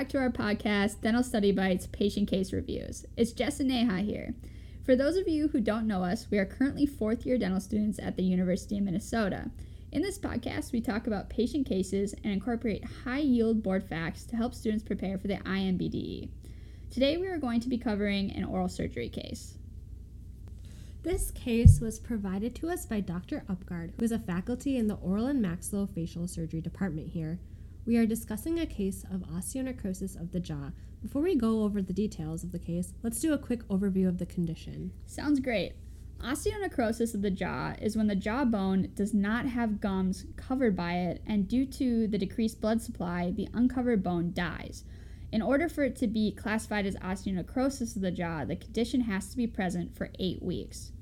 back to our podcast, Dental Study Bites Patient Case Reviews. It's Jess and Neha here. For those of you who don't know us, we are currently fourth year dental students at the University of Minnesota. In this podcast, we talk about patient cases and incorporate high yield board facts to help students prepare for the INBDE. Today, we are going to be covering an oral surgery case. This case was provided to us by Dr. Upgard, who is a faculty in the Oral and Maxillofacial Surgery Department here. We are discussing a case of osteonecrosis of the jaw. Before we go over the details of the case, let's do a quick overview of the condition. Sounds great. Osteonecrosis of the jaw is when the jawbone does not have gums covered by it, and due to the decreased blood supply, the uncovered bone dies. In order for it to be classified as osteonecrosis of the jaw, the condition has to be present for eight weeks.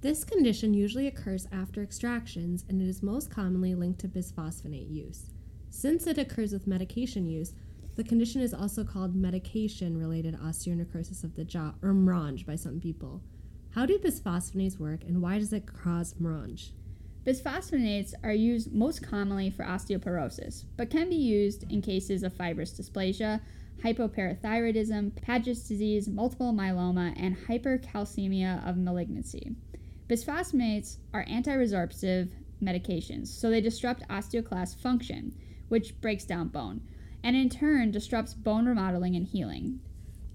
This condition usually occurs after extractions and it is most commonly linked to bisphosphonate use. Since it occurs with medication use, the condition is also called medication related osteonecrosis of the jaw, or MRONJ by some people. How do bisphosphonates work and why does it cause MRONJ? Bisphosphonates are used most commonly for osteoporosis, but can be used in cases of fibrous dysplasia, hypoparathyroidism, Paget's disease, multiple myeloma, and hypercalcemia of malignancy. Bisphosphonates are anti-resorptive medications, so they disrupt osteoclast function, which breaks down bone, and in turn disrupts bone remodeling and healing.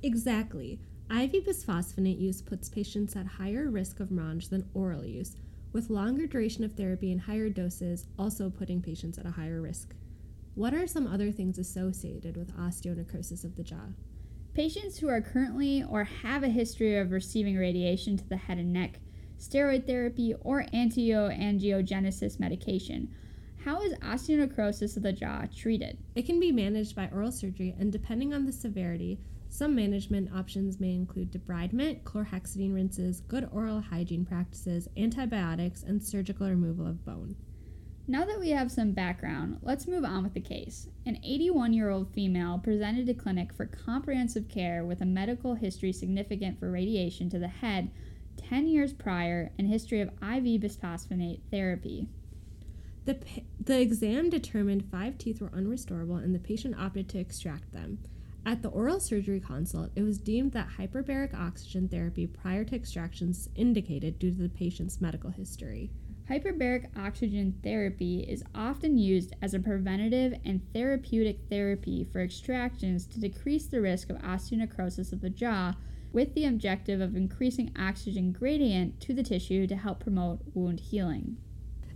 Exactly. IV bisphosphonate use puts patients at higher risk of MRONJ than oral use, with longer duration of therapy and higher doses also putting patients at a higher risk. What are some other things associated with osteonecrosis of the jaw? Patients who are currently or have a history of receiving radiation to the head and neck, steroid therapy, or anti-angiogenesis medication. How is osteonecrosis of the jaw treated? It can be managed by oral surgery, and depending on the severity, some management options may include debridement, chlorhexidine rinses, good oral hygiene practices, antibiotics, and surgical removal of bone. Now that we have some background, let's move on with the case. An 81 year old female presented to clinic for comprehensive care with a medical history significant for radiation to the head 10 years prior and history of IV bisphosphonate therapy. The, the exam determined five teeth were unrestorable and the patient opted to extract them. At the oral surgery consult, it was deemed that hyperbaric oxygen therapy prior to extractions indicated due to the patient's medical history. Hyperbaric oxygen therapy is often used as a preventative and therapeutic therapy for extractions to decrease the risk of osteonecrosis of the jaw with the objective of increasing oxygen gradient to the tissue to help promote wound healing.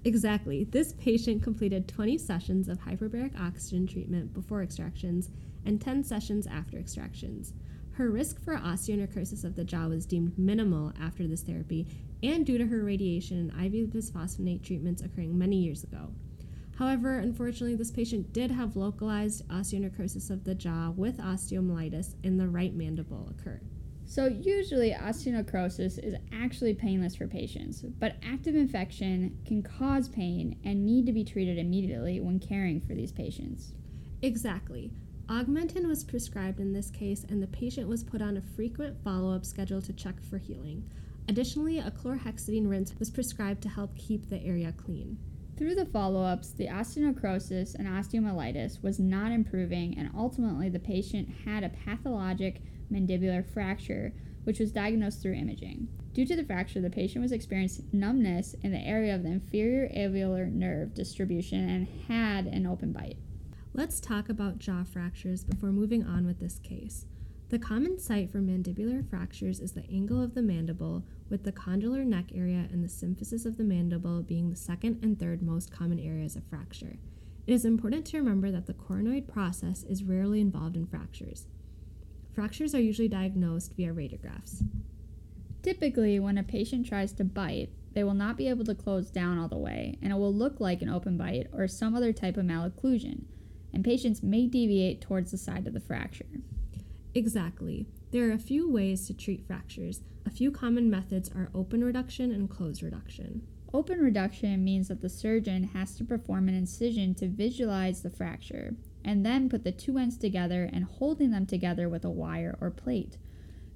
Exactly. This patient completed 20 sessions of hyperbaric oxygen treatment before extractions and 10 sessions after extractions. Her risk for osteonecrosis of the jaw was deemed minimal after this therapy and due to her radiation and IV bisphosphonate treatments occurring many years ago. However, unfortunately, this patient did have localized osteonecrosis of the jaw with osteomyelitis in the right mandible occur. So, usually, osteonecrosis is actually painless for patients, but active infection can cause pain and need to be treated immediately when caring for these patients. Exactly. Augmentin was prescribed in this case, and the patient was put on a frequent follow up schedule to check for healing. Additionally, a chlorhexidine rinse was prescribed to help keep the area clean. Through the follow ups, the osteonecrosis and osteomyelitis was not improving, and ultimately, the patient had a pathologic mandibular fracture, which was diagnosed through imaging. Due to the fracture, the patient was experiencing numbness in the area of the inferior alveolar nerve distribution and had an open bite. Let's talk about jaw fractures before moving on with this case. The common site for mandibular fractures is the angle of the mandible, with the condylar neck area and the symphysis of the mandible being the second and third most common areas of fracture. It is important to remember that the coronoid process is rarely involved in fractures. Fractures are usually diagnosed via radiographs. Typically, when a patient tries to bite, they will not be able to close down all the way, and it will look like an open bite or some other type of malocclusion, and patients may deviate towards the side of the fracture. Exactly. There are a few ways to treat fractures. A few common methods are open reduction and closed reduction. Open reduction means that the surgeon has to perform an incision to visualize the fracture, and then put the two ends together and holding them together with a wire or plate.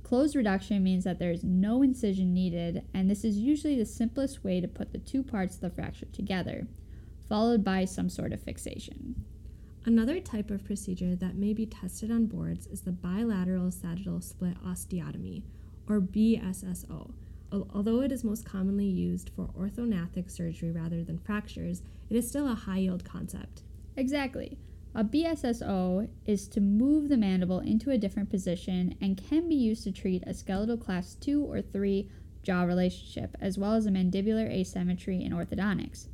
Closed reduction means that there is no incision needed, and this is usually the simplest way to put the two parts of the fracture together, followed by some sort of fixation. Another type of procedure that may be tested on boards is the bilateral sagittal split osteotomy, or BSSO. Although it is most commonly used for orthognathic surgery rather than fractures, it is still a high yield concept. Exactly. A BSSO is to move the mandible into a different position and can be used to treat a skeletal class 2 or 3 jaw relationship, as well as a mandibular asymmetry in orthodontics.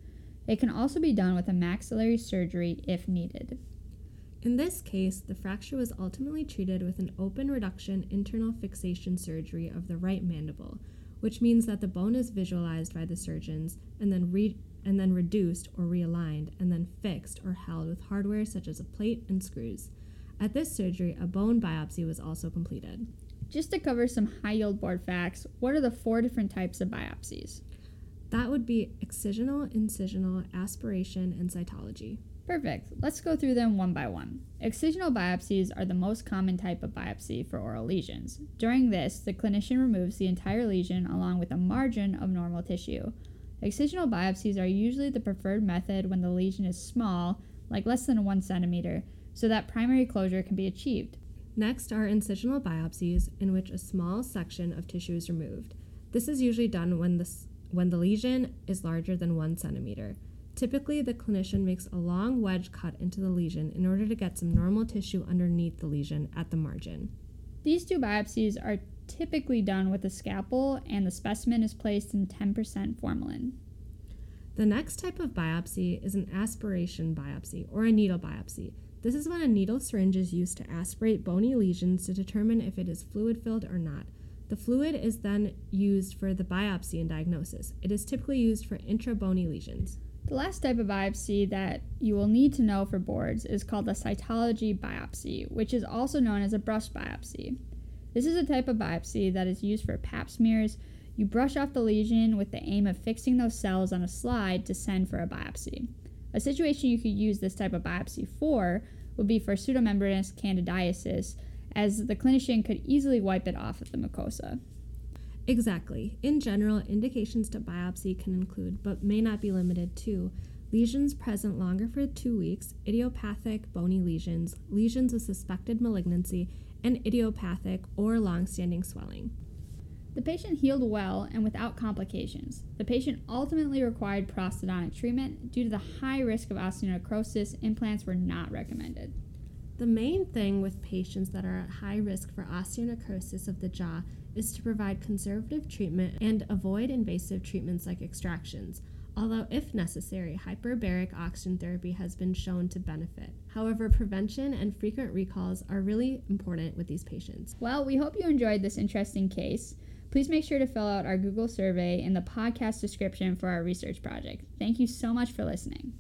It can also be done with a maxillary surgery if needed. In this case, the fracture was ultimately treated with an open reduction internal fixation surgery of the right mandible, which means that the bone is visualized by the surgeons and then re- and then reduced or realigned and then fixed or held with hardware such as a plate and screws. At this surgery, a bone biopsy was also completed. Just to cover some high yield board facts, what are the four different types of biopsies? That would be excisional, incisional, aspiration, and cytology. Perfect. Let's go through them one by one. Excisional biopsies are the most common type of biopsy for oral lesions. During this, the clinician removes the entire lesion along with a margin of normal tissue. Excisional biopsies are usually the preferred method when the lesion is small, like less than 1 centimeter, so that primary closure can be achieved. Next are incisional biopsies, in which a small section of tissue is removed. This is usually done when the, when the lesion is larger than 1 centimeter. Typically, the clinician makes a long wedge cut into the lesion in order to get some normal tissue underneath the lesion at the margin. These two biopsies are typically done with a scalpel and the specimen is placed in 10% formalin. The next type of biopsy is an aspiration biopsy or a needle biopsy. This is when a needle syringe is used to aspirate bony lesions to determine if it is fluid filled or not. The fluid is then used for the biopsy and diagnosis. It is typically used for intrabony lesions. The last type of biopsy that you will need to know for boards is called a cytology biopsy, which is also known as a brush biopsy. This is a type of biopsy that is used for pap smears. You brush off the lesion with the aim of fixing those cells on a slide to send for a biopsy. A situation you could use this type of biopsy for would be for pseudomembranous candidiasis, as the clinician could easily wipe it off of the mucosa. Exactly. In general, indications to biopsy can include, but may not be limited to, lesions present longer for two weeks, idiopathic bony lesions, lesions with suspected malignancy, and idiopathic or long standing swelling. The patient healed well and without complications. The patient ultimately required prosthodontic treatment. Due to the high risk of osteonecrosis, implants were not recommended. The main thing with patients that are at high risk for osteonecrosis of the jaw is to provide conservative treatment and avoid invasive treatments like extractions, although, if necessary, hyperbaric oxygen therapy has been shown to benefit. However, prevention and frequent recalls are really important with these patients. Well, we hope you enjoyed this interesting case. Please make sure to fill out our Google survey in the podcast description for our research project. Thank you so much for listening.